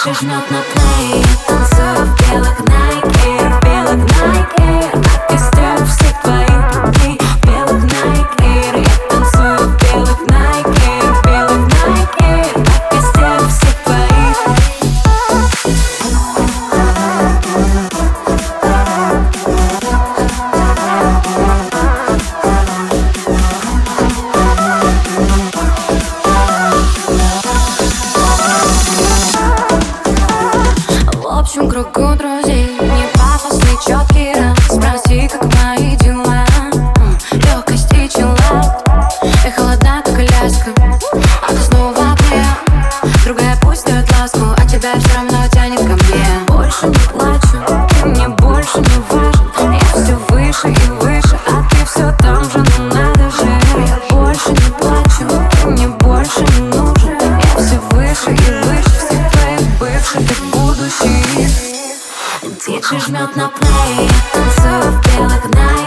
Хочешь нот на плей, танцую в белых найке, в белых найке общем кругу друзей. Не пафосный четкий раз Спроси, как мои дела. Легкость и челат И холодна, как Аляска А ты снова где? Другая пусть дает ласку А тебя все равно тянет ко мне. Больше не плачь. Свечи жмет на плей. Танцую в белых Air